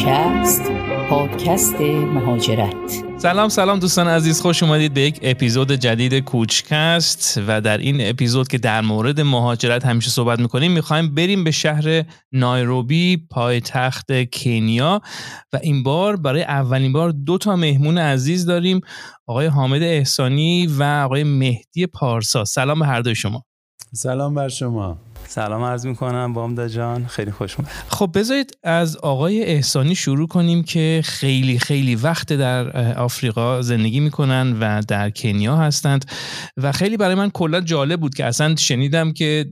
کوچکست پادکست مهاجرت. سلام سلام دوستان عزیز خوش اومدید به یک اپیزود جدید کوچکست و در این اپیزود که در مورد مهاجرت همیشه صحبت می‌کنیم می‌خوایم بریم به شهر نایروبی پایتخت کنیا و این بار برای اولین بار دو تا مهمون عزیز داریم آقای حامد احسانی و آقای مهدی پارسا. سلام به هر دوی شما. سلام بر شما. سلام عرض می‌کنم بامدا جان. خیلی خوش اومد خب بذارید از آقای احسانی شروع کنیم که خیلی خیلی وقت در آفریقا زندگی می‌کنن و در کنیا هستند و خیلی برای من کلا جالب بود که اصلا شنیدم که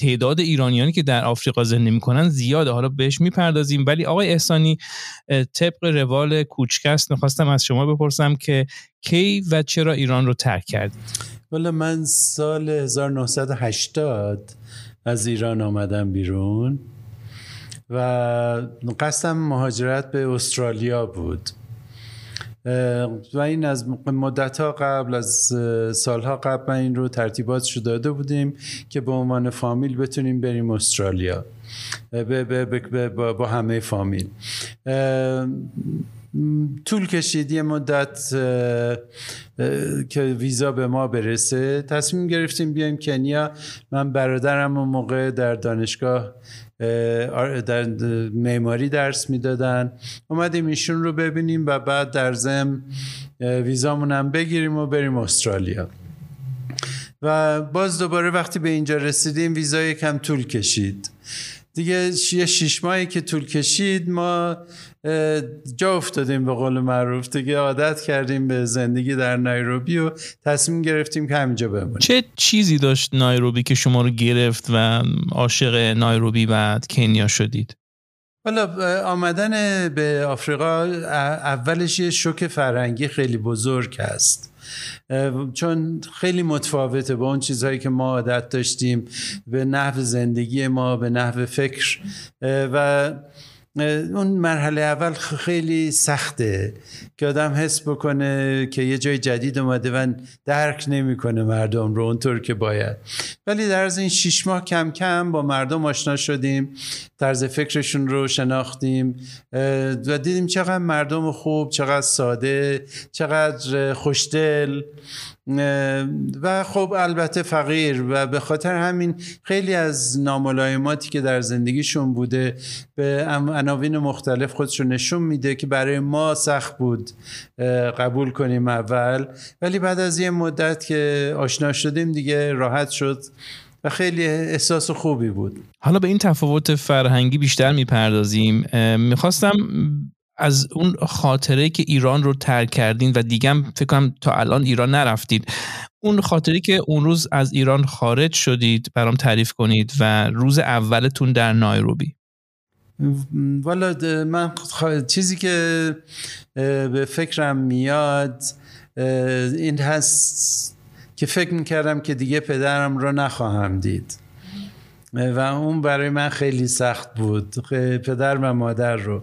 تعداد ایرانیانی که در آفریقا زندگی می‌کنن زیاده. حالا بهش می‌پردازیم. ولی آقای احسانی طبق روال کوچکست می‌خواستم از شما بپرسم که کی و چرا ایران رو ترک کردید؟ والا من سال 1980 از ایران آمدم بیرون و قصدم مهاجرت به استرالیا بود. و این از مدت ها قبل از سالها قبل من این رو ترتیبات داده بودیم که به عنوان فامیل بتونیم بریم استرالیا. با همه فامیل. طول کشید یه مدت که ویزا به ما برسه. تصمیم گرفتیم بیایم کنیا. من برادرم اون موقع در دانشگاه در معماری درس می‌دادن. اومدیم ایشون رو ببینیم و بعد در زم ویزامون هم بگیریم و بریم استرالیا. و باز دوباره وقتی به اینجا رسیدیم ویزا یکم طول کشید. دیگه یه شیش ماهی که طول کشید ما جا افتادیم به قول معروف. دیگه عادت کردیم به زندگی در نایروبی و تصمیم گرفتیم که همینجا بمونیم. چه چیزی داشت نایروبی که شما رو گرفت و عاشق نایروبی و کنیا شدید؟ حالا آمدن به آفریقا اولش یه شوک فرهنگی خیلی بزرگ است چون خیلی متفاوته با اون چیزهایی که ما عادت داشتیم به نحو زندگی ما به نحو فکر. و اون مرحله اول خیلی سخته که آدم حس بکنه که یه جای جدید اومده و درک نمی‌کنه مردم رو اونطور که باید. ولی در از این شیش ماه کم کم با مردم آشنا شدیم طرز فکرشون رو شناختیم و دیدیم چقدر مردم خوب چقدر ساده چقدر خوشدل. و خب البته فقیر و به خاطر همین خیلی از ناملایماتی که در زندگیشون بوده به عناوین مختلف خودشون نشون میده که برای ما سخت بود قبول کنیم اول. ولی بعد از یه مدت که آشنا شدیم دیگه راحت شد و خیلی احساس خوبی بود. حالا به این تفاوت فرهنگی بیشتر می‌پردازیم. می‌خواستم از اون خاطره که ایران رو ترک کردین و دیگه فکر کنم تا الان ایران نرفتید اون خاطره که اون روز از ایران خارج شدید برام تعریف کنید و روز اولتون در نایروبی. والا من چیزی که به فکرم میاد این هست که فکر می‌کردم که دیگه پدرم رو نخواهم دید. و اون برای من خیلی سخت بود. پدر و مادر رو.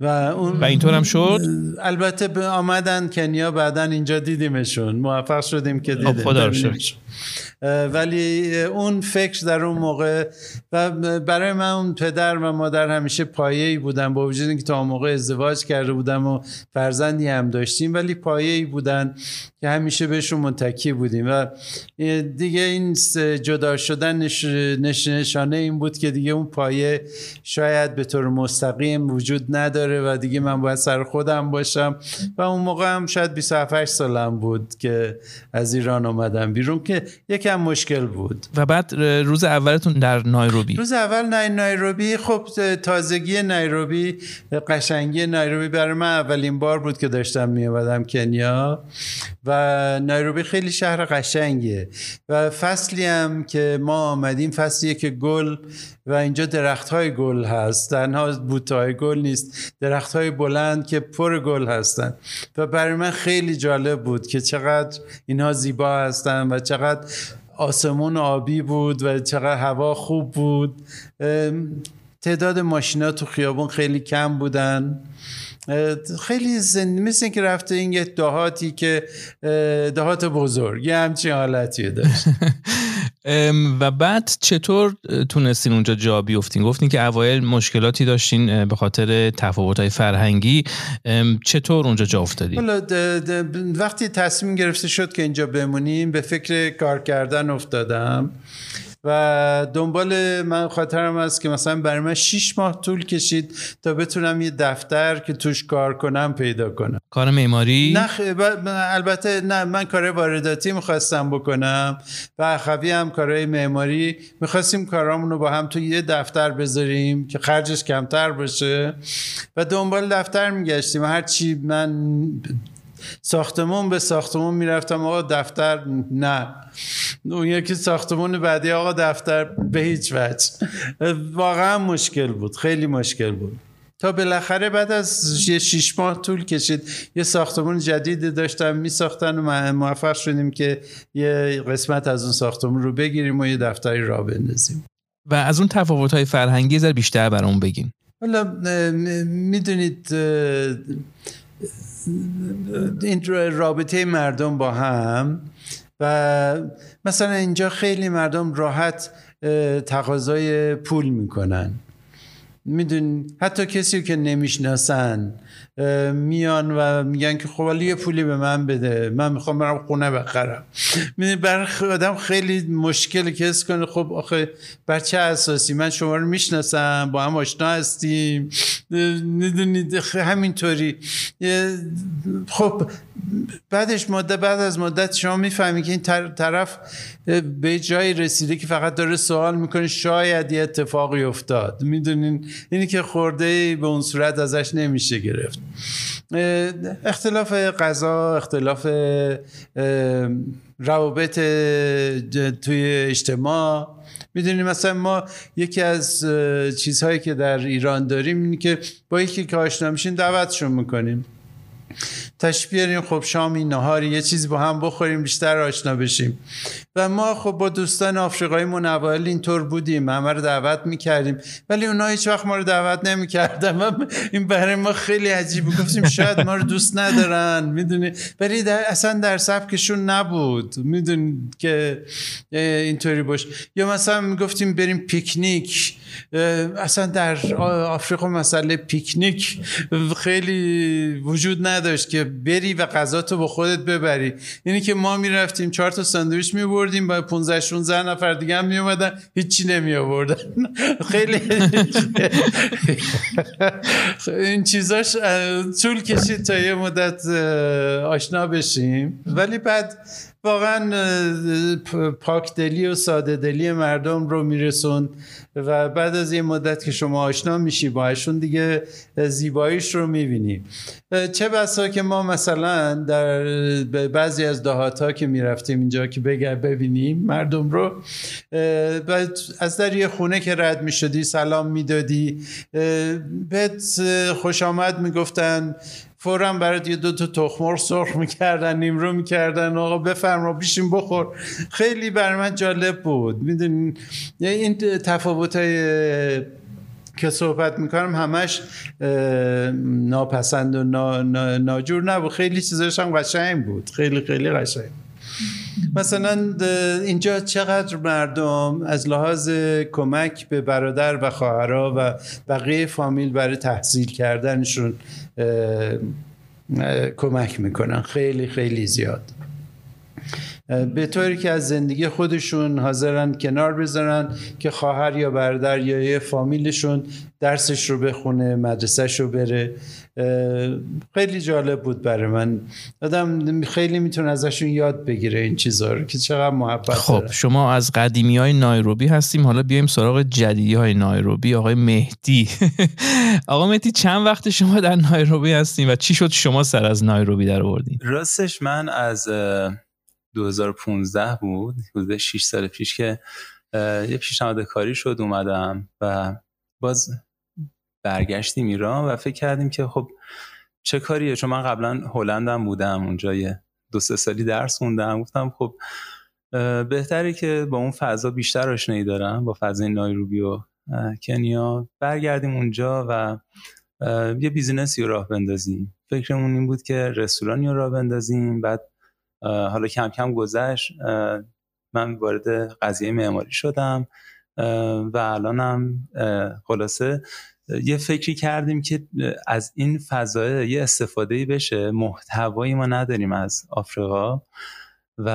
و اون و اینطور هم شد؟ البته به آمدن کنیا بعدا اینجا دیدیمشون. موفق شدیم که خب، دیدیم. ولی اون فکر در اون موقع و برای من اون پدر و مادر همیشه پایه‌ای بودن. با وجود اینکه تا اون موقع ازدواج کرده بودم و فرزندی هم داشتیم ولی پایه‌ای بودن که همیشه بهشون متکی بودیم. و دیگه این جدا شدن نشانه این بود که دیگه اون پایه شاید به طور مستقیم وجود نداره. و دیگه من باید سر خودم باشم. و اون موقع هم شاید 27 سالم بود که از ایران آمدم بیرون که یکم مشکل بود. و بعد روز اولتون در نایروبی؟ روز اول نای نایروبی. خب تازگی نایروبی قشنگی نایروبی برای من اولین بار بود که داشتم می کنیا. و نایروبی خیلی شهر قشنگیه و فصلی هم که ما آمدیم فصلیه که گل و اینجا درخت های گل هست. تنها بوته های گل نیست. درخت های بلند که پر گل هستن. و برای من خیلی جالب بود که چقدر اینها زیبا هستن و چقدر آسمون آبی بود و چقدر هوا خوب بود. تعداد ماشینا تو خیابون خیلی کم بودن. خیلی زندگی مثل که رفته این یه دهاتی که دهات بزرگ یه همچین حالتی داشت. و بعد چطور تونستین اونجا جا بیفتین؟ گفتین که اوایل مشکلاتی داشتین به خاطر تفاوت‌های فرهنگی. چطور اونجا جا افتادین؟ وقتی تصمیم گرفته شد که اینجا بمونیم به فکر کار کردن افتادم. و دنبال من خاطرم است که مثلا برای من 6 ماه طول کشید تا بتونم یه دفتر که توش کار کنم پیدا کنم. کار معماری؟ نه البته نه من کار وارداتی می‌خواستم بکنم و اخوی هم کارهای معماری. می‌خواستیم کارامون رو با هم تو یه دفتر بذاریم که خرجش کمتر باشه. و دنبال دفتر میگشتیم. هر چی من ساختمون به ساختمون می‌رفتم آقا دفتر نه. اون یکی ساختمون بعدی آقا دفتر به هیچ وجه. واقعا مشکل بود خیلی مشکل بود. تا بالاخره بعد از یه شیش ماه طول کشید یه ساختمون جدید داشتم می ساختن و موفق شدیم که یه قسمت از اون ساختمون رو بگیریم و یه دفتری را بندازیم. و از اون تفاوت های فرهنگی زر بیشتر برامون بگیم حالا می‌دونید این رابطه مردم با هم و مثلا اینجا خیلی مردم راحت تقاضای پول می‌کنن. میدون حتی کسی که نمی‌شناسن میان و میگن که خب یه پولی به من بده من می‌خوام برم خونه بخرم. می‌دونی برای آدم خیلی مشکل کس کنه خب آخه بر چه اساسی؟ من شما رو می‌شناسم با هم آشنا هستیم. می‌دونید همینطوری. خب بعدش مدت بعد از مدت شما می‌فهمی که این طرف به جایی رسیده که فقط داره سوال می‌کنه شاید یه اتفاقی افتاد. می‌دونین؟ اینی که خورده به اون صورت ازش نمیشه گرفت. اختلاف غذا اختلاف روابط توی اجتماع. می‌دونیم مثلا ما یکی از چیزهایی که در ایران داریم اینه که با یکی که آشنا میشین دعوتشون می‌کنیم. تشبیه خب شامی نهاری یه چیزی با هم بخوریم بیشتر آشنا بشیم. و ما خب با دوستان آفریقایی من اول اینطور بودیم. همه رو دعوت می‌کردیم. ولی اونا هیچ وقت ما رو دعوت نمی‌کردن. این برای ما خیلی عجیب گفتیم شاید ما رو دوست ندارن. می‌دونی؟ ولی در اصلا در سبکشون نبود. میدون که اینطوری باش. یا مثلا می‌گفتیم بریم پیکنیک. اصلا در آفریقا مسئله پیکنیک خیلی وجود نداشت که بری و غذا تو با خودت ببری. یعنی که ما می‌رفتیم چهار تا ساندویچ میبردیم با 15 16 نفر دیگه هم میومدن هیچی نمی آوردن خیلی این چیزاش طول کشید تا یه مدت آشنا بشیم. ولی بعد واقعا پاکدلی و ساده دلی مردم رو میرسون و بعد از این مدت که شما آشنا میشی باهاشون دیگه زیباییش رو می‌بینی. چه بسا که ما مثلا در بعضی از دهات ها که می‌رفتیم اینجا که بگر ببینیم مردم رو از در یه خونه که رد می‌شدی سلام می‌دادی بهت خوش آمد می‌گفتن فورا برات یه دو تا تخمر سرخ می‌کردن نیمرو می‌کردن آقا بفرما بیشیم بخور. خیلی بر من جالب بود. می‌دونین این تفاوت های که صحبت می‌کنم همش ناپسند و ناجور نبود. خیلی چیزاش هم قشنگ بود. خیلی خیلی قشنگ. مثلا اینجا چقدر مردم از لحاظ کمک به برادر و خواهرها و بقیه فامیل برای تحصیل کردنشون کمک می‌کنن. خیلی خیلی زیاد. به طوری که از زندگی خودشون حاضرن کنار بذارن که خواهر یا برادر یا یه فامیلشون درسش رو بخونه مدرسهش رو بره. خیلی جالب بود برای من. آدم خیلی می‌تونه ازشون یاد بگیره این چیزها رو که چقدر محبت خب شما از قدیمی های نایروبی هستیم. حالا بیایم سراغ جدیدی های نایروبی. آقای مهدی. آقا مهدی چند وقت شما در نایروبی هستیم و چی شد شما سر از نایروبی در آوردین؟ راستش من از 2015 بود. حدود 6 سال پیش که یه پیشنهاد کاری شد اومدم و باز برگشتیم ایران و فکر کردیم که خب چه کاریه؟ چون من قبلا هلندم بودم اونجا یه دو سه سالی درس خوندم. گفتم خب بهتره که با اون فضا بیشتر آشنایی دارم با فضای نایروبی و کنیا. برگردیم اونجا و یه بیزینسی رو راه بندازیم. فکرمون این بود که رستورانی رو راه بندازیم. بعد حالا کم کم گذشت من وارد قضیه معماری شدم و الانم خلاصه یه فکری کردیم که از این فضای یه استفاده بشه محتوایی ما نداریم از آفریقا و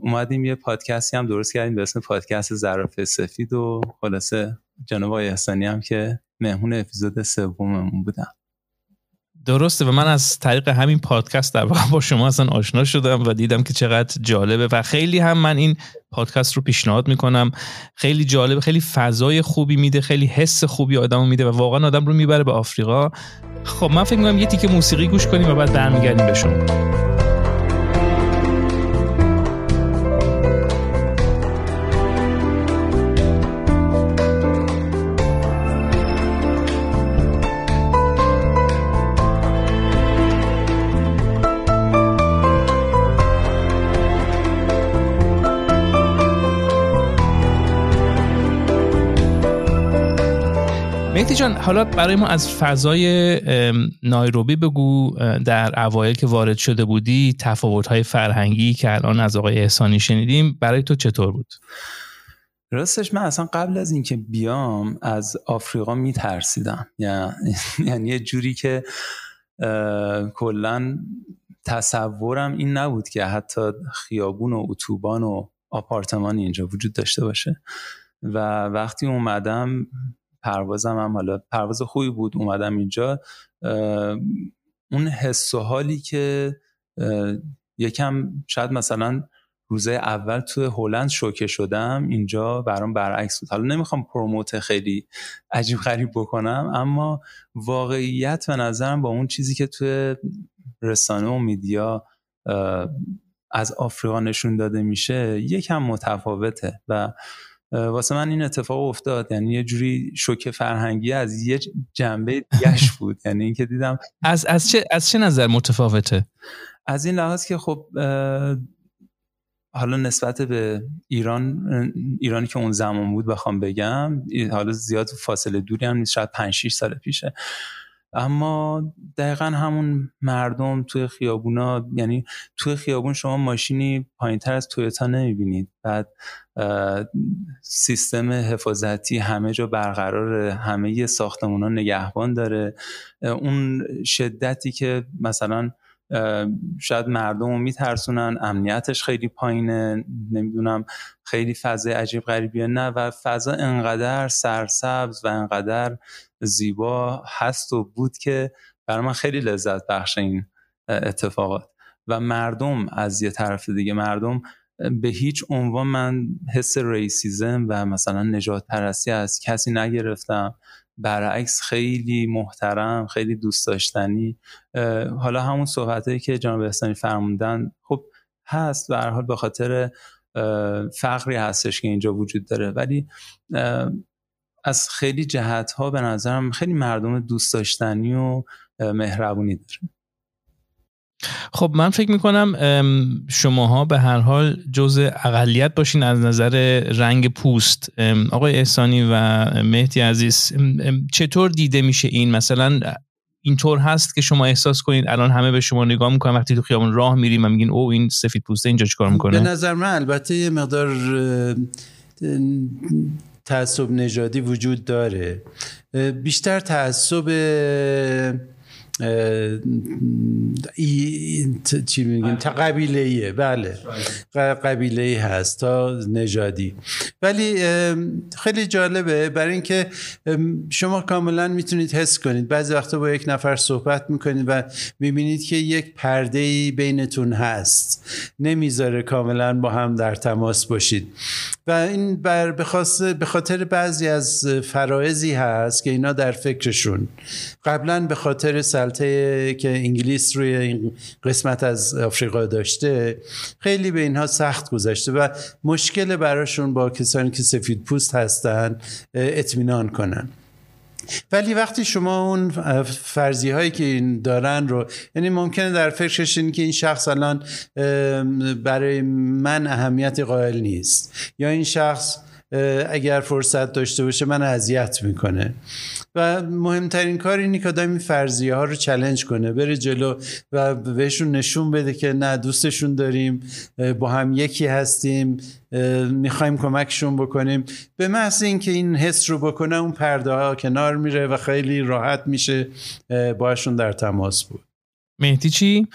اومدیم یه پادکستی هم درست کردیم به اسم پادکست زرافه سفید و خلاصه جناب آقای هم که مهمون اپیزود سوممون بودم درسته و من از طریق همین پادکست در واقع با شما اصلا آشنا شدم و دیدم که چقدر جالبه و خیلی هم من این پادکست رو پیشنهاد می‌کنم. خیلی جالبه خیلی فضای خوبی میده خیلی حس خوبی آدمو میده و واقعا آدم رو می‌بره به آفریقا. خب من فکر می‌کنم یه تیکه موسیقی گوش کنیم و بعد برمیگردیم به شما. حالا برای ما از فضای نایروبی بگو در اوایل که وارد شده بودی تفاوت‌های فرهنگی که الان از آقای احسانی شنیدیم برای تو چطور بود؟ راستش من اصلا قبل از اینکه بیام از آفریقا میترسیدم یعنی یه جوری که کلا تصورم این نبود که حتی خیابون و اتوبان و آپارتمانی اینجا وجود داشته باشه و وقتی اومدم پروازم هم حالا پرواز خوبی بود اومدم اینجا. اون حس و حالی که یکم شاید مثلا روزه اول تو هلند شوکه شدم اینجا برام برعکس بود. حالا نمی‌خوام پروموت خیلی عجیب غریب بکنم اما واقعیت به نظرم با اون چیزی که توی رسانه و میدیا از آفریقا نشون داده میشه یکم متفاوته و واسه من این اتفاق افتاد. یعنی یه جوری شوکه فرهنگی از یه جنبه دیگهش بود. یعنی اینکه دیدم از از چه از چه نظر متفاوته؟ از این لحاظ که خب حالا نسبت به ایران ایرانی که اون زمان بود بخوام بگم حالا زیاد فاصله دوری هم نیست شاید 5 6 سال پیشه. اما دقیقا همون مردم توی خیابونا یعنی توی خیابون شما ماشینی پایین تر از تویوتا نمی‌بینید. بعد سیستم حفاظتی همه جا برقرار همه ساختمون ها نگهبان داره. اون شدتی که مثلا شاید مردم رو میترسونن امنیتش خیلی پایینه نمی‌دونم خیلی فضای عجیب غریبیه. نه و فضا انقدر سرسبز و انقدر زیبا هست و بود که برای من خیلی لذت بخش این اتفاقات. و مردم از یه طرف دیگه مردم به هیچ عنوان من حس ریسیزم و مثلا نجات پرستی از کسی نگرفتم. برعکس خیلی محترم خیلی دوست داشتنی. حالا همون صحبته که جناب احسانی فرموندن خب هست. و هر حال به خاطر فقری هستش که اینجا وجود داره. ولی از خیلی جهت ها به نظرم خیلی مردم دوست داشتنی و مهربونی داره. خب من فکر می‌کنم شماها به هر حال جزء اقلیت باشین از نظر رنگ پوست. آقای احسانی و مهدی عزیز چطور دیده میشه این؟ مثلا اینطور هست که شما احساس کنید الان همه به شما نگاه می‌کنن وقتی تو خیابون راه میریم و میگین او این سفید پوسته اینجا چیکار می‌کنه به نظر من البته یه مقدار تعصب نژادی وجود داره. بیشتر تعصب چی میگیم؟ قبیله بله. قبیله ای هست تا نژادی. ولی خیلی جالبه. برای اینکه شما کاملا می‌تونید حس کنید. بعضی وقتا با یک نفر صحبت می‌کنید و می‌بینید که یک پرده ای بینتون هست. نمی‌ذاره کاملا با هم در تماس باشید. و این بر به خاطر بعضی از فرائزی هست که اینا در فکرشون. قبلا به خاطر سلطه که انگلیس روی این قسمت از آفریقا داشته خیلی به اینها سخت گذشته و مشکل براشون با کسانی که سفید پوست هستن اطمینان کنن. ولی وقتی شما اون فرضی هایی که این دارن رو یعنی ممکنه در فکرش این که این شخص الان برای من اهمیت قائل نیست. یا این شخص اگر فرصت داشته باشه من اذیت می‌کنه. و مهمترین کار اینه که آدم این فرضیه ها رو چلنج کنه بره جلو و بهشون نشون بده که نه دوستشون داریم با هم یکی هستیم می‌خوایم کمکشون بکنیم. به محض اینکه این حس رو بکنه اون پرده ها کنار میره و خیلی راحت میشه باشون در تماس بود. مهدی چی؟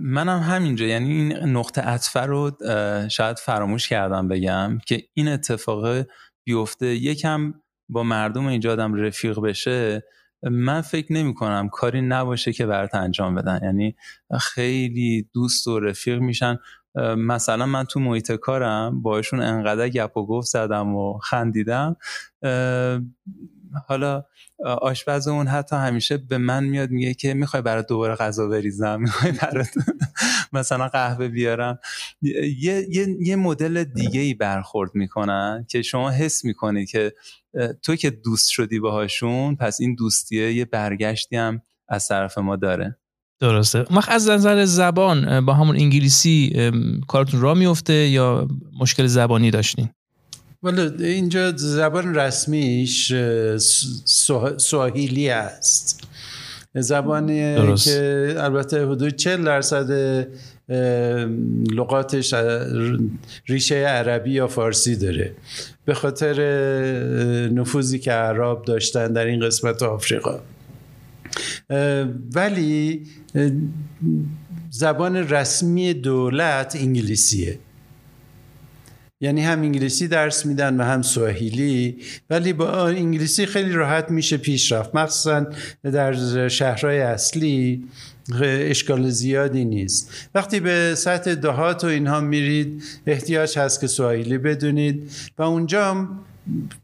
منم همینجا. یعنی این نقطه عطفه رو شاید فراموش کردم بگم که این اتفاق بیفته. یکم با مردم اینجا آدم رفیق بشه من فکر نمی کنم کاری نباشه که برات انجام بدن. یعنی خیلی دوست و رفیق میشن. مثلا من تو محیط کارم باشون انقدر گپ و گفت زدم و خندیدم. حالا آشپز اون حتی همیشه به من میاد میگه که می‌خوای برای دوباره غذا بریزم می‌خوای برات مثلا قهوه بیارم. یه, یه،, یه مدل دیگه ای برخورد می‌کنن که شما حس می‌کنی که تو که دوست شدی باهاشون پس این دوستیه یه برگشتی هم از طرف ما داره. درسته. مخ از نظر زبان با همون انگلیسی کارتون را میفته یا مشکل زبانی داشتین؟ ولی اینجا زبان رسمیش سواهیلی است. زبانی که البته حدود 40 درصد لغاتش ریشه عربی یا فارسی داره. به خاطر نفوذی که عرب داشتن در این قسمت آفریقا. ولی زبان رسمی دولت انگلیسیه. یعنی هم انگلیسی درس میدن و هم سواحیلی ولی با انگلیسی خیلی راحت میشه پیش رفت. مخصوصا در شهرهای اصلی اشکال زیادی نیست. وقتی به سطح دهات و اینها میرید احتیاج هست که سواحیلی بدونید. و اونجا هم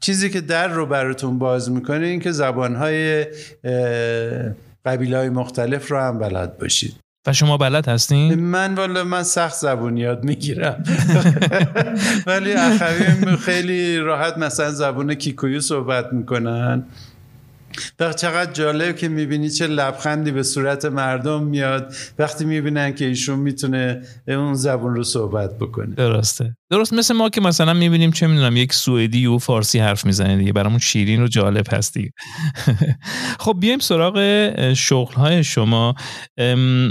چیزی که در رو براتون باز می‌کنه این که زبانهای قبیل های مختلف رو هم بلد باشید. و شما بلد هستین؟ من والا من سخت زبون یاد می‌گیرم ولی اخوی خیلی راحت مثلا زبون کیکویو صحبت می‌کنن و چقدر جالب که می‌بینی چه لبخندی به صورت مردم میاد. وقتی می‌بینن که ایشون می‌تونه اون زبون رو صحبت بکنه. درسته. درست مثل ما که مثلا می‌بینیم چه می‌دونم یک سوئدی و فارسی حرف می‌زنه دیگه. برامون شیرین و جالب هست دیگه. خب بیایم سراغ شغل های شما.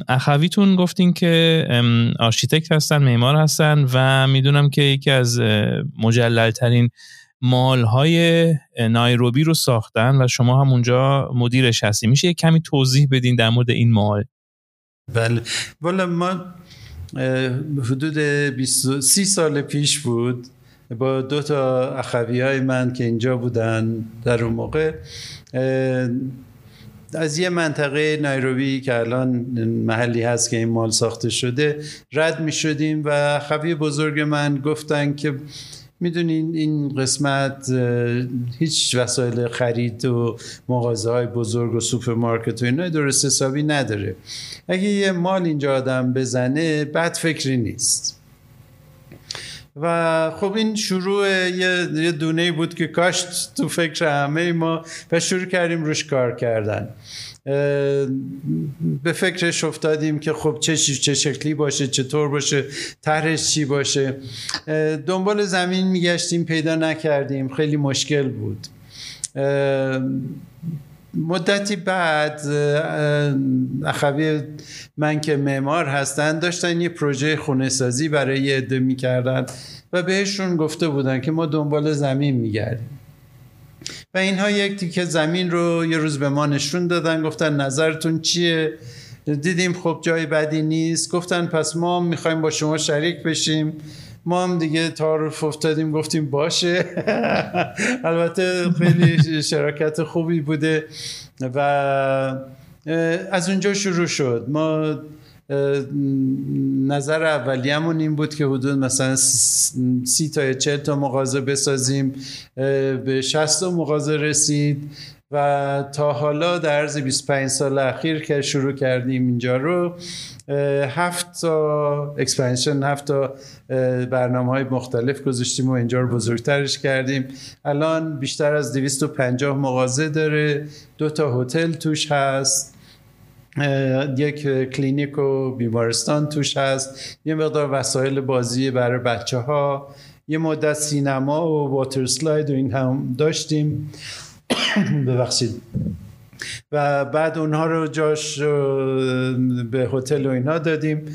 اخویتون گفتین که آرشیتکت هستن معمار هستن و می‌دونم که یکی از مجللترین mall های نایروبی رو ساختن و شما هم اونجا مدیرش هستی میشه کمی توضیح بدین در مورد این mall؟ بله. والا ما حدود 30 سال پیش بود با دو تا اخوی های من که اینجا بودن در اون موقع از یه منطقه نایروبی که الان محلی هست که این mall ساخته شده رد می شدیم و اخوی بزرگ من گفتن که می‌دونین این قسمت هیچ وسایل خرید و مغازه های بزرگ و سوپرمارکت و اینا درست حسابی نداره. اگه یه mall اینجا آدم بزنه بد فکری نیست. و خب این شروع یه دونه بود که کاشت تو فکر همه ما و شروع کردیم روش کار کردن. به فکرش افتادیم که خب چه چه شکلی باشه چطور باشه طرحش چی باشه. دنبال زمین میگشتیم پیدا نکردیم. خیلی مشکل بود. مدتی بعد اخوی من که معمار هستن داشتن یه پروژه خونه سازی برای یه عده می‌کردن و بهشون گفته بودن که ما دنبال زمین میگردیم. و اینها یک تیکه زمین رو یه روز به ما نشون دادن گفتن نظرتون چیه؟ دیدیم خب جای بدی نیست. گفتن پس ما می‌خوایم با شما شریک بشیم. ما هم دیگه تعارف افتادیم گفتیم باشه. البته خیلی شراکت خوبی بوده و از اونجا شروع شد. ما نظر اولیه‌مون این بود که حدود مثلا سی تا چل تا مغازه بسازیم به 60 تا مغازه رسید و تا حالا در عرض 25 سال اخیر که شروع کردیم اینجا رو هفت تا expansion هفت تا برنامه های مختلف گذاشتیم و اینجا رو بزرگترش کردیم. الان بیشتر از 250 مغازه داره دو تا هتل توش هست. یک کلینیک و بیمارستان توش هست. یه مقدار وسایل بازی برای بچه ها یه مدت سینما و واتر سلاید و این هم داشتیم. ببخشید. و بعد اونها رو جاش به هتل و اینا دادیم.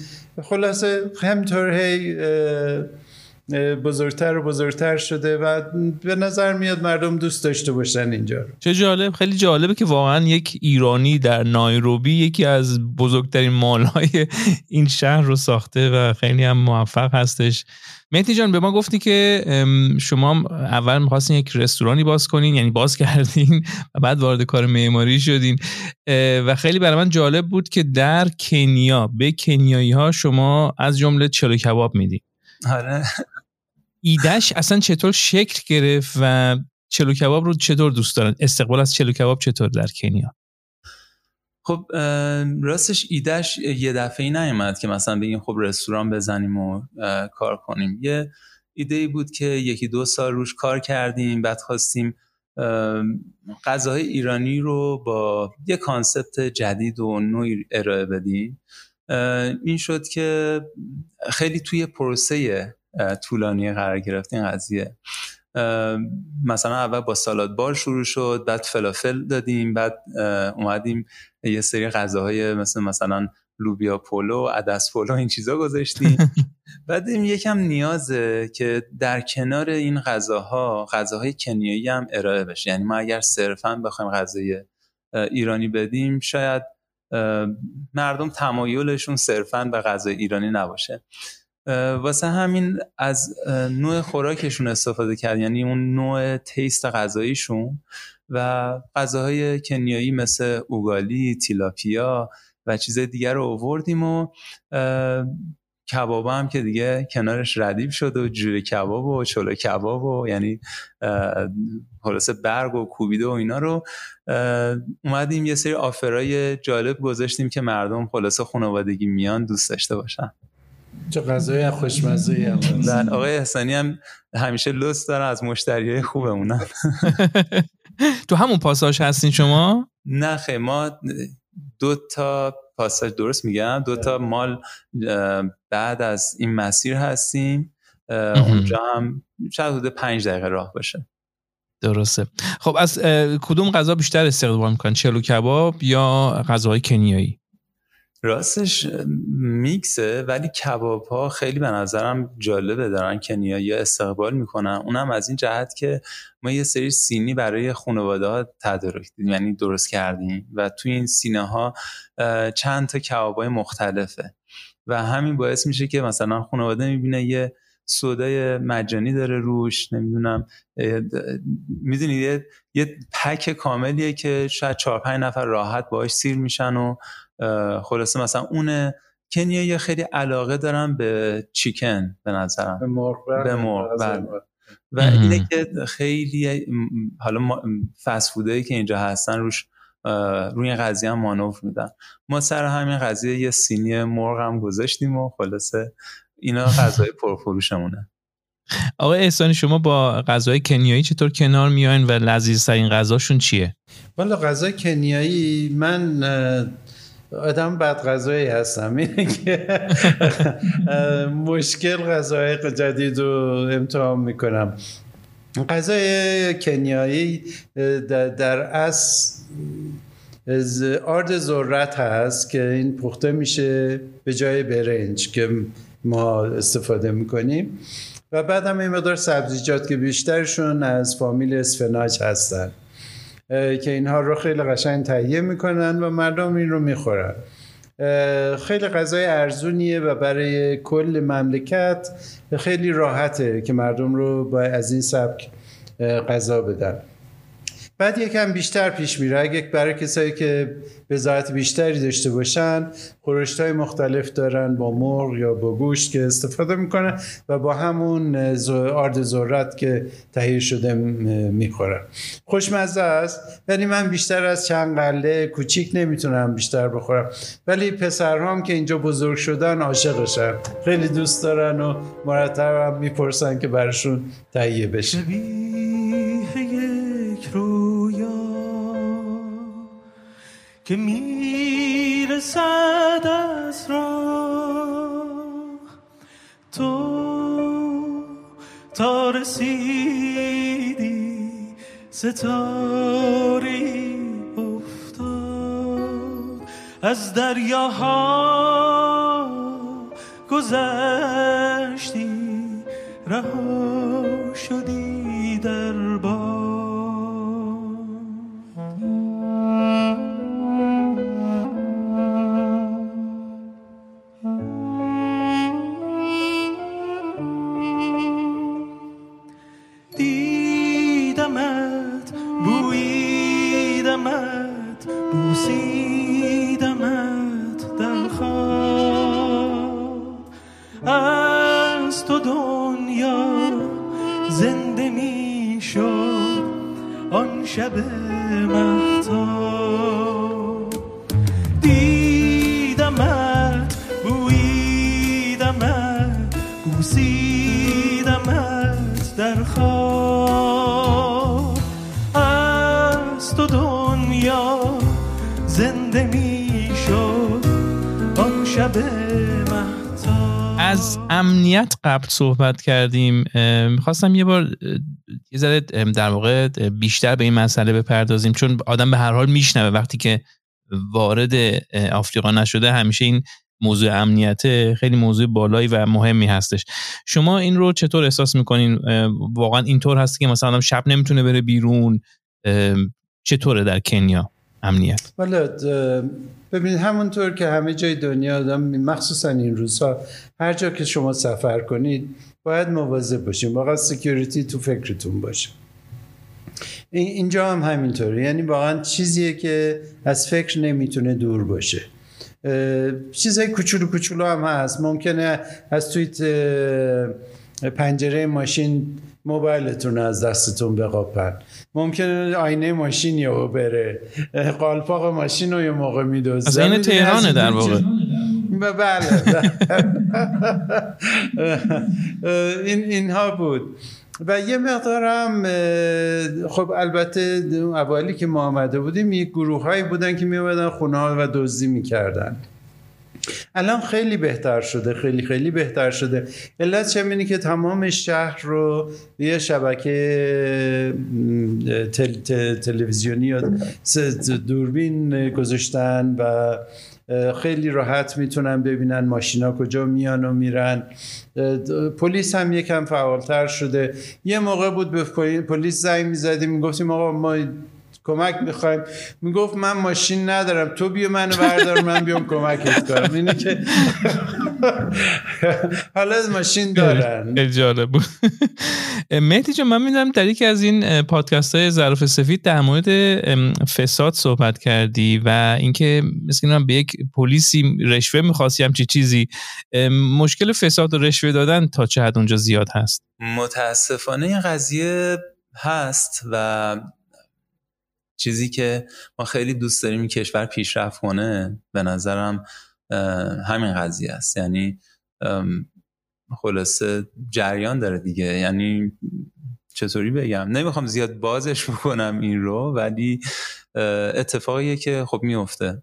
خلاصه همطور هی بزرگتر و بزرگتر شده و به نظر میاد مردم دوست داشته باشن اینجا رو. چه جالب خیلی جالبه که واقعا یک ایرانی در نایروبی یکی از بزرگترین مالهای این شهر رو ساخته و خیلی هم موفق هستش. مهدی جان به ما گفتی که شما اول می‌خواستین یک رستورانی باز کنین یعنی باز کردین و بعد وارد کار معماری شدین. و خیلی برای من جالب بود که در کنیا به کنیایی ها شما از جمله چلو کباب میدین؟ آره. ایدش اصلا چطور شکل گرفت و چلو کباب رو چطور دوست دارن؟ استقبال از چلو کباب چطور در کنیا؟ خب راستش ایدهش یه دفعه نیومد که مثلا بگیم خب رستوران بزنیم و کار کنیم. یه ایده ای بود که یکی دو سال روش کار کردیم بعد خواستیم غذاهای ایرانی رو با یه concept جدید و نویی ارائه بدیم. این شد که خیلی توی پروسه طولانی قرار گرفت این قضیه. مثلا اول با salad bar شروع شد بعد فلافل دادیم بعد اومدیم یه سری غذاهای مثل مثلا لوبیا پولو عدس پولو این چیزا گذاشتیم. بعد این یکم نیازه که در کنار این غذاها غذاهای کنیایی هم ارائه بشه. یعنی ما اگر صرفا بخوایم غذای ایرانی بدیم شاید مردم تمایلشون صرفا به غذای ایرانی نباشه. واسه همین از نوع خوراکشون استفاده کرد. یعنی اون نوع تیست غذاییشون و غذاهای کنیایی مثل اوگالی، تیلاپیا و چیز دیگر رو آوردیم و کباب هم که دیگه کنارش ردیف شد و جوره کباب و چلو کباب و یعنی خلاصه برگ و کوبیده و اینا رو اومدیم یه سری آفرای جالب گذاشتیم که مردم خلاصه خانوادگی میان دوست داشته باشن. چه غذای خوشمزه بله، آقای احسانی هم همیشه لست داره از مشتریای خوبمونن تو همون پاساژ هستین شما؟ نه خیلی ما دو تا پاساژ درست میگم؟ دو تا مال بعد از این مسیر هستیم اونجا هم شاید حدود پنج دقیقه راه باشه. درسته. خب از کدوم غذا بیشتر استقبال می‌کنن چلو کباب یا غذاهای کنیایی؟ راستش میکسه ولی کباب ها خیلی به نظرم جالبه دارن کنیایی استقبال می‌کنن. اونم از این جهت که ما یه سری سینی برای خانواده ها تدارک یعنی درست کردیم و توی این سینه ها چند تا کباب های مختلفه. و همین باعث میشه که مثلا خانواده می‌بینه یه سودای مجانی داره روش نمی‌دونم می‌دونید یه،, یه پک کاملیه که شاید چهار پنج نفر راحت باش سیر میشن و خلاصه مثلا اون کنیا خیلی علاقه دارم به چیکن به نظرم. به مرغ به مرغ بله. و اینه که خیلی حالا فسفودایی که اینجا هستن روش روی این قضیه هم مانور میدن. ما سر همین قضیه یه سینی مرغ هم گذاشتیم و خلاصه اینا غذای پرفروشمونه. آقای احسانی شما با غذای کنیایی چطور کنار میاین و لذیذترین غذاشون چیه؟ والا غذای کنیایی من آدم بد غذایی هستم. اینه که مشکل غذای جدید رو امتحان می‌کنم. غذای کنیایی در اصل آرد ذرت هست که این پخته میشه به جای برنج که ما استفاده می‌کنیم. و بعد هم این مقدار سبزیجات که بیشترشون از فامیل اسفناج هستن. که اینها رو خیلی قشنگ تهیه می‌کنن و مردم این رو می‌خورن. خیلی غذای ارزونیه و برای کل مملکت خیلی راحته که مردم رو با از این سبک غذا بدن. بعد یکم بیشتر پیش میره. اگه برای کسایی که وزارت بیشتری داشته باشن خورشت های مختلف دارن با مرغ یا با گوشت که استفاده می‌کنن و با همون آرد ذرت که تهیه شده می‌خورن خوشمزه است ولی من بیشتر از چند قله کوچیک نمی‌تونم بیشتر بخورم. ولی پسرهام که اینجا بزرگ شدن عاشقشن. خیلی دوست دارن و مرتب هم می‌پرسن که براشون تهیه بشه. که می‌رسد از راه. تو تا رسیدی ستاره افتاد. از دریاها گذشتی رها قبل صحبت کردیم می‌خواستم یه بار یه ذره در واقع بیشتر به این مسئله بپردازیم چون آدم به هر حال میشنوه وقتی که وارد آفریقا نشده همیشه این موضوع امنیت خیلی موضوع بالایی و مهمی هستش. شما این رو چطور احساس می‌کنین؟ واقعا اینطور هست که مثلا شب نمی‌تونه بره بیرون چطوره در کنیا؟ امنیت. اه، ببینید همونطور که همه جای دنیا آدم مخصوصا این روزها هر جا که شما سفر کنید باید مواظب باشین. واقعا سکیوریتی تو فکرتون باشه. این- اینجا هم همینطوره. یعنی واقعا چیزیه که از فکر نمی‌تونه دور باشه. اه، چیزای کوچولو کوچولو هم هست. ممکنه از توی پنجره ماشین موبایلتون از دستتون بقاپن. ممکنه آینه ماشین یهو بره. قالپاق ماشین رو یه موقع میدوزن از این تهرانه در واقع. ب- بله این اینها بود. و یه مقدارم خب البته اولی که ما آمده بودیم یک گروه هایی بودن که می اومدن خونه ها و دزدی می‌کردن. الان خیلی بهتر شده خیلی خیلی بهتر شده. علت چه اینه که تمام شهر رو یه شبکه تل، تل، تلویزیونی یا دوربین گذاشتن و خیلی راحت می‌تونن ببینن ماشینا کجا میان و میرن. پلیس هم یکم فعالتر شده. یه موقع بود به پلی- پلیس زنگ می‌زدیم می‌گفتیم آقا ما کمک می‌خوایم می‌گفت من ماشین ندارم. تو بیا منو بردار من بیام کمکت کنم. اینه که حالا از ماشین دارن. جالب بود. مهدی جان من می‌دونم در یکی از این پادکست های ظرف سفید در مورد فساد صحبت کردی و اینکه مثل اینم به یک پلیسی رشوه می‌خواستی همچی چیزی. مشکل فساد و رشوه دادن تا چه حد اونجا زیاد هست؟ متاسفانه این قضیه هست و چیزی که ما خیلی دوست داریم کشور پیشرفت کنه به نظرم همین قضیه است. یعنی خلاصه جریان داره دیگه. یعنی چطوری بگم؟ نمی‌خوام زیاد بازش بکنم این رو ولی اتفاقیه که خب میفته.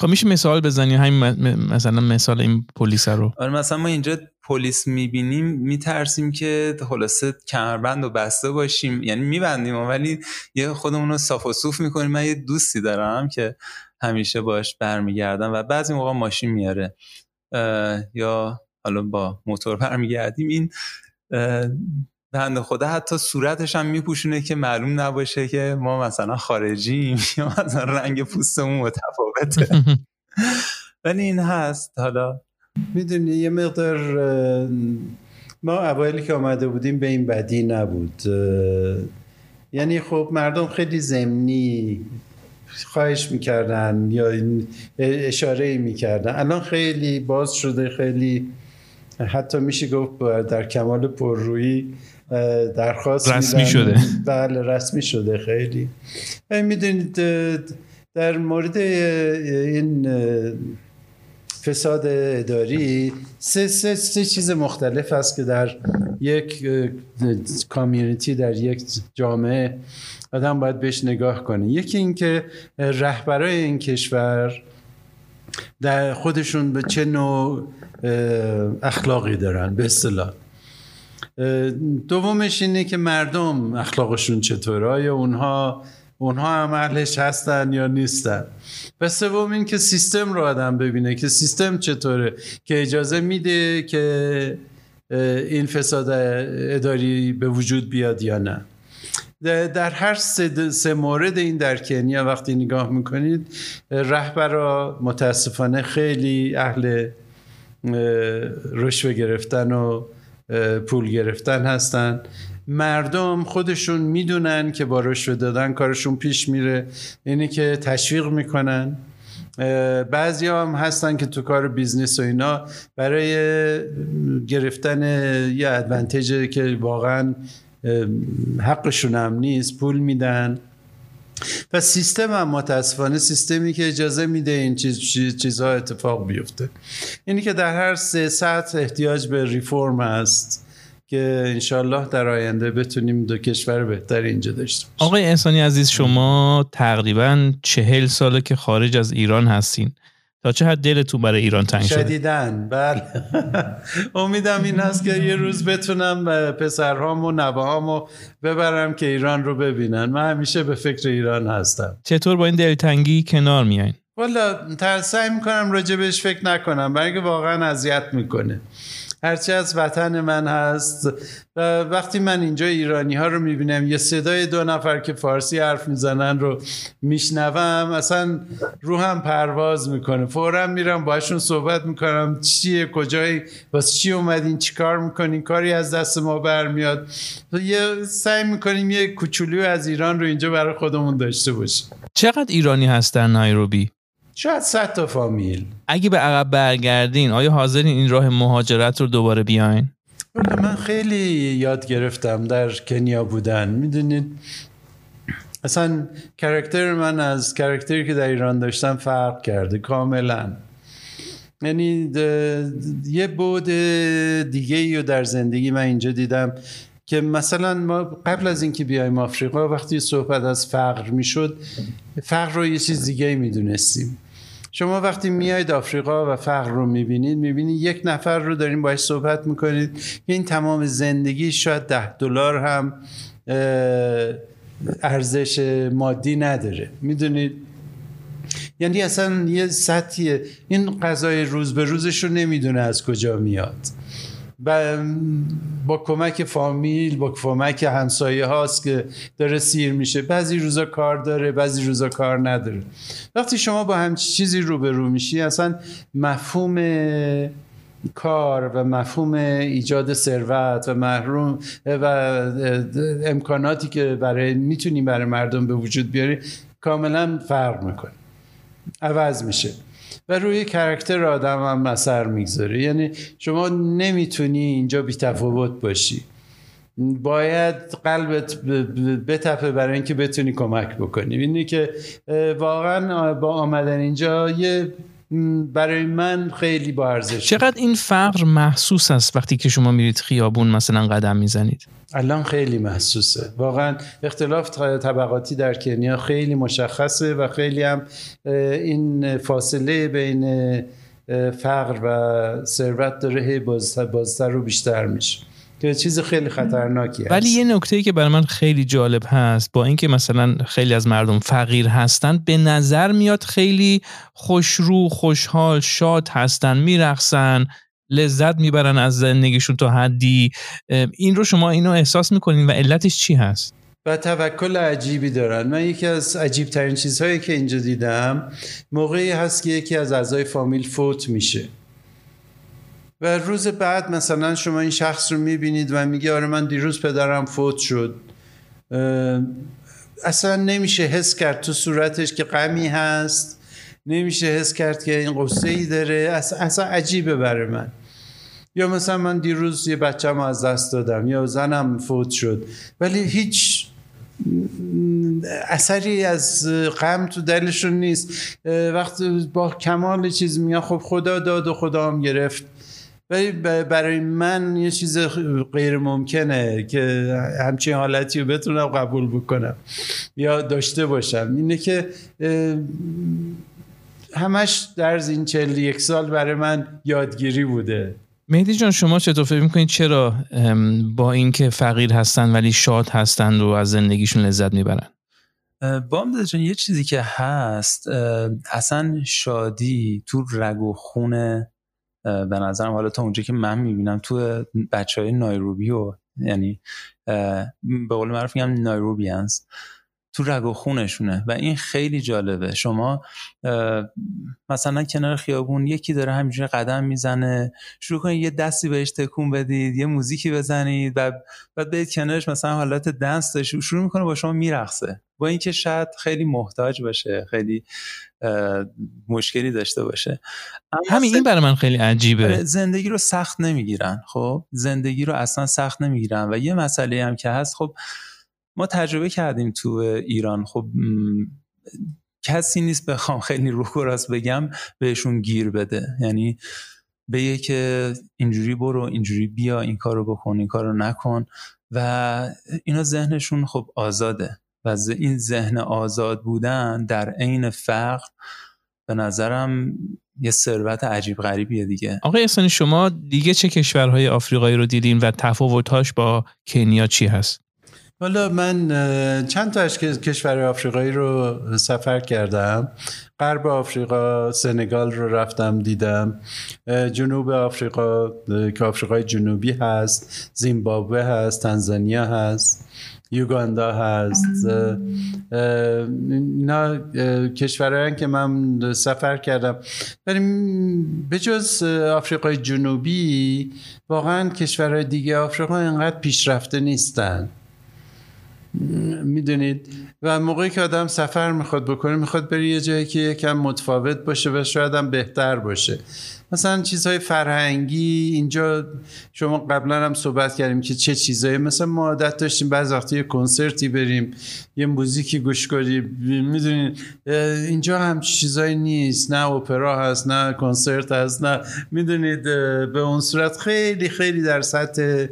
خب میشه مثال بزنی؟ همین مثلا مثال این پلیس رو. آره مثلا ما اینجا پلیس می‌بینیم میترسیم که خلاصه کمربند و بسته باشیم. یعنی میبندیم ولی یه خودمون رو صاف و صوف می‌کنیم. من یه دوستی دارم که همیشه باش برمیگردم و بعضی موقع ماشین میاره. یا حالا با موتور برمیگردیم. این بنده خدا حتی صورتش هم میپوشونه که معلوم نباشه که ما مثلا خارجیم یا مثلا رنگ پوستمون متفاوته. ولی این هست. حالا می‌دونی یه مقدار ما اوایلی که آمده بودیم به این بدی نبود. یعنی خب مردم خیلی زمینی خواهش می‌کردن یا اشاره می‌کردن. الان خیلی باز شده خیلی حتی میشه گفت در کمال پررویی درخواست رسمی میدن. شده. بله رسمی شده خیلی می‌دونید در مورد این فساد اداری سه, سه, سه چیز مختلف هست که در یک کامیونیتی در یک جامعه آدم باید بهش نگاه کنه یکی اینکه رهبرای این کشور در خودشون به چه نوع اخلاقی دارن به اصطلاح دومش اینه که مردم اخلاقشون چطوره؟ آیا اونها اونها هم اهلش هستن یا نیستن؟ و سوم این که سیستم رو آدم ببینه که سیستم چطوره؟ که اجازه میده که این فساد اداری به وجود بیاد یا نه. در هر سه, مورد این در کنیا وقتی نگاه می‌کنید رهبرا متاسفانه خیلی اهل رشوه گرفتن و پول گرفتن هستن. مردم خودشون می‌دونن که با رشوه دادن کارشون پیش میره. اینی که تشویق می‌کنن. بعضی هم هستن که تو کار business و اینا برای گرفتن یه ادوانتیج که واقعا حقشون هم نیست پول میدن. و سیستم هم متاسفانه سیستمی که اجازه میده این چیز چیزها اتفاق بیفته. اینی که در هر سه سطح احتیاج به ریفرم هست که انشالله در آینده بتونیم دو کشور بهتر اینجا داشته باشیم. آقای انسانی عزیز شما تقریبا چهل ساله که خارج از ایران هستین. تا چه حد دلتون برای ایران تنگ شده؟ شدیدن بله. امیدم این هست که یه روز بتونم پسرهام و نوهامو ببرم که ایران رو ببینن. من همیشه به فکر ایران هستم. چطور با این دلتنگی کنار میایین والا سعی می‌کنم راجبش فکر نکنم برای واقعا اذیت می‌کنه. هرچی از وطن من هست. و وقتی من اینجا ایرانی ها رو می‌بینم یه صدای دو نفر که فارسی حرف می‌زنن رو میشنوم اصلا روحم پرواز می‌کنه. فورا میرم باشون صحبت می‌کنم چیه کجایی واسه چی اومدین چی کار می‌کنین؟ کاری از دست ما برمیاد. یه سعی می‌کنیم یه کوچولو از ایران رو اینجا برای خودمون داشته باشیم. چقدر ایرانی هست در نایروبی؟ شاید صد تا فامیل. اگه به عقب برگردین آیا حاضرین این راه مهاجرت رو دوباره بیاین؟ من خیلی یاد گرفتم در کنیا بودن می‌دونید اصلا کرکتر من از کرکتری که در ایران داشتم فرق کرده کاملا. یعنی یه بود دیگه ای رو در زندگی من اینجا دیدم. که مثلا ما قبل از اینکه بیایم آفریقا وقتی صحبت از فقر می‌شد فقر رو یه چیز دیگه می‌دونستیم. شما وقتی میاید آفریقا و فقر رو می‌بینید می‌بینید یک نفر رو دارین باش صحبت می‌کنید. این تمام زندگی شاید ده دلار هم ارزش مادی نداره. می‌دونید؟ یعنی اصلا یه سطحیه. این غذای روز به روزش رو نمی‌دونه از کجا میاد. با کمک فامیل با کمک همسایه هاست که داره سیر میشه. بعضی روزا کار داره بعضی روزا کار نداره. وقتی شما با همچی چیزی روبرو میشی اصلا مفهوم کار و مفهوم ایجاد ثروت و محروم و امکاناتی که برای می‌تونیم برای مردم به وجود بیاری کاملا فرق می‌کنه. عوض میشه. و روی کرکتر آدم هم اثر می‌گذاره. یعنی شما نمی‌تونی اینجا بی تفاوت باشی. باید قلبت بتپه برای اینکه بتونی کمک بکنی. اینی که واقعا با آمدن اینجا یه برای من خیلی با ارزش چقدر این فقر محسوس است وقتی که شما میرید خیابون مثلا قدم می‌زنید؟ الان خیلی محسوسه. واقعا اختلاف طبقاتی در کنیا خیلی مشخصه و خیلی هم این فاصله بین فقر و ثروت داره بازتر رو بیشتر میشه. که چیز خیلی خطرناکی ولی یه نکته که برای من خیلی جالب هست با اینکه مثلا خیلی از مردم فقیر هستند به نظر میاد خیلی خوشرو خوشحال شاد هستن میرقصن لذت می‌برن از زندگیشون تا حدی. این رو شما اینو احساس می‌کنین و علتش چی هست؟ و توکل عجیبی دارن. من یکی از عجیب ترین چیزهایی که اینجا دیدم موقعی هست که یکی از اعضای فامیل فوت میشه. و روز بعد مثلا شما این شخص رو می‌بینید و میگه آره من دیروز پدرم فوت شد. اصلا نمیشه حس کرد تو صورتش که غمی هست. نمیشه حس کرد که این قصه ای داره اصلا, عجیبه برای من. یا مثلا من دیروز یه بچم از دست دادم یا زنم فوت شد. ولی هیچ اثری از غم تو دلشون نیست. وقتی با کمال چیز میگن خب خدا داد و خدا هم گرفت. ولی برای من یه چیز غیر ممکنه که همچین حالتی رو بتونم قبول بکنم. یا داشته باشم. اینه که همش در این چل یک سال برای من یادگیری بوده. مهدی جان شما چطور فکر می‌کنید؟ چرا با اینکه فقیر هستن ولی شاد هستند و از زندگیشون لذت می‌برن؟ بامداد جان یه چیزی که هست اصلا شادی تو رگ و خون به نظرم حالا تا اونجا که من می‌بینم تو بچه های نایروبی و یعنی به قول معروف میگم نایروبیانز تو رگ و خونشونه. و این خیلی جالبه. شما مثلا کنار خیابون یکی داره همینجوری قدم می‌زنه. شروع کنید یه دستی بهش تکون بدید یه موزیکی بزنید. و بعد برید کنارش مثلا حالت دنس داشت. شروع می‌کنه با شما میرقصه. با اینکه شاید خیلی محتاج باشه خیلی مشکلی داشته باشه. همین این برای من خیلی عجیبه. آره، زندگی رو سخت نمی‌گیرن خب؟ زندگی رو اصلا سخت نمی‌گیرن. و یه مسئله هم که هست خب ما تجربه کردیم تو ایران. خب کسی نیست بخوام خیلی روح راست بگم بهشون گیر بده. یعنی بگه که اینجوری برو اینجوری بیا این کارو بکن این کارو نکن. و اینا ذهنشون خب آزاده. و این ذهن آزاد بودن در عین فقر به نظرم یه ثروت عجیب غریبیه دیگه. آقای احسانی شما دیگه چه کشورهای آفریقایی رو دیدین و تفاوتاش با کنیا چی هست؟ حالا من چند تا از کشور آفریقایی رو سفر کردم. غرب آفریقا سنگال رو رفتم دیدم. جنوب آفریقا که آفریقای جنوبی هست. زیمبابوه هست تنزانیا هست یوگاندا هست. اینا کشورهایی که من سفر کردم. بریم به جز آفریقای جنوبی واقعا کشورهای دیگه آفریقا اینقدر پیشرفته نیستن. می‌دونید. و موقعی که آدم سفر می‌خواد بکنه می‌خواد بری یه جایی که یکم متفاوت باشه و شاید هم بهتر باشه. مثلا چیزهای فرهنگی اینجا شما قبلا هم صحبت کردیم که چه چیزهایی مثلا ما عادت داشتیم بعض وقتی یه کنسرتی بریم یه موزیکی گوش کنیم. می‌دونید اینجا هم چیزایی نیست. نه اپرا هست نه کنسرت هست نه. می‌دونید به اون صورت خیلی خیلی در سطح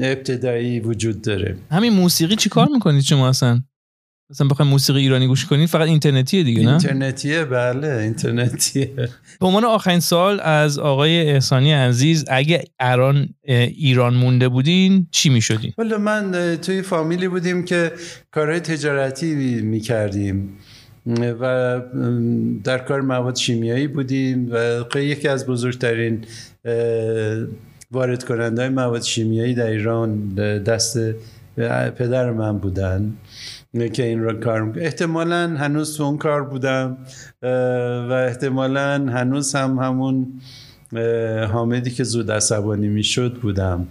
ابتدایی وجود داره. همین موسیقی چی کار می‌کنید شما اصلا؟ مثلا بخوایم موسیقی ایرانی گوش کنید فقط اینترنتیه دیگه نه؟ اینترنتیه؟ بله اینترنتیه. به عنوان آخرین سال از آقای احسانی عزیز اگه ایران ایران مونده بودین چی می‌شدین؟ ولی من توی فامیلی بودیم که کارهای تجارتی می‌کردیم. و در کار مواد شیمیایی بودیم و یکی از بزرگترین وارد کننده مواد شیمیایی در ایران دست پدر من بودن که این رو کار احتمالا هنوز تو اون کار بودم و احتمالا هنوز هم همون حامدی که زود عصبانی می‌شد بودم.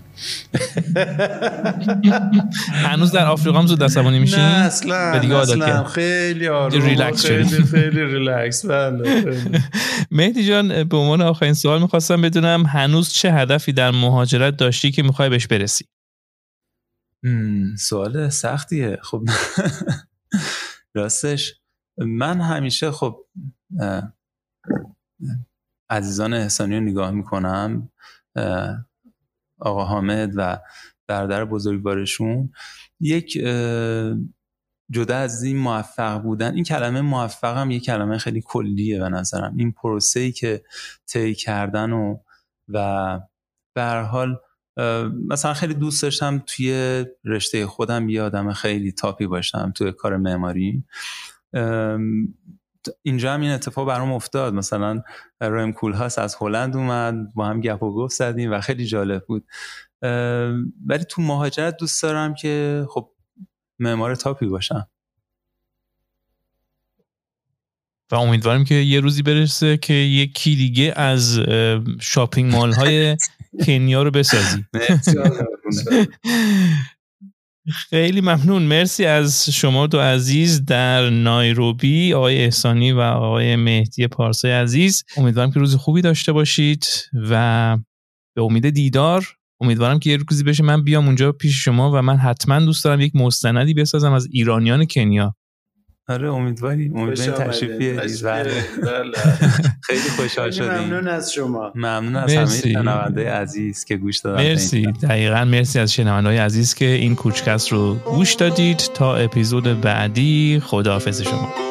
هنوز در آفریقا هم زود عصبانی میشی؟ نه اصلا, اصلا. خیلی آروم ریلکس خیلی خیلی ریلکس. بله مهدی جان به عنوان آخرین سوال می‌خواستم بدونم هنوز چه هدفی در مهاجرت داشتی که می‌خوای بهش برسی؟ سوال سختیه. خب راستش من همیشه خب عزیزان احسانی رو نگاه می‌کنم آقا حامد و برادر بزرگوارشون. یک جدا از این موفق بودن این کلمه موفق هم یک کلمه خیلی کلیه به نظرم. این پروسه‌ای که طی کردن و و به حال مثلا خیلی دوست داشتم توی رشته خودم یه آدم خیلی تاپی باشم توی کار معماری. اینجا هم این اتفاق برام افتاد. مثلا رایم کول هاست از هلند اومد با هم گپ و گفت زدیم و خیلی جالب بود. ولی تو مهاجرت دوست دارم که خب معمار تاپی باشم. و امیدوارم که یه روزی برسه که یکی دیگه از شاپینگ مال های کنیا رو بسازی. خیلی ممنون. مرسی از شما دو عزیز در نایروبی آقای احسانی و آقای مهدی پارسای عزیز. امیدوارم که روز خوبی داشته باشید و به امید دیدار. امیدوارم که یه روزی بشه من بیام اونجا پیش شما و من حتما دوست دارم یک مستندی بسازم از ایرانیان کنیا. آره امیدواریم امیدواریم بله. بله. خیلی خوشحال شدیم. ممنون از شما. ممنون از همه شنونده عزیز که گوش دادن مرسی. دقیقا مرسی از شنونده عزیز که این کوچکست رو گوش دادید. تا اپیزود بعدی خداحافظ شما.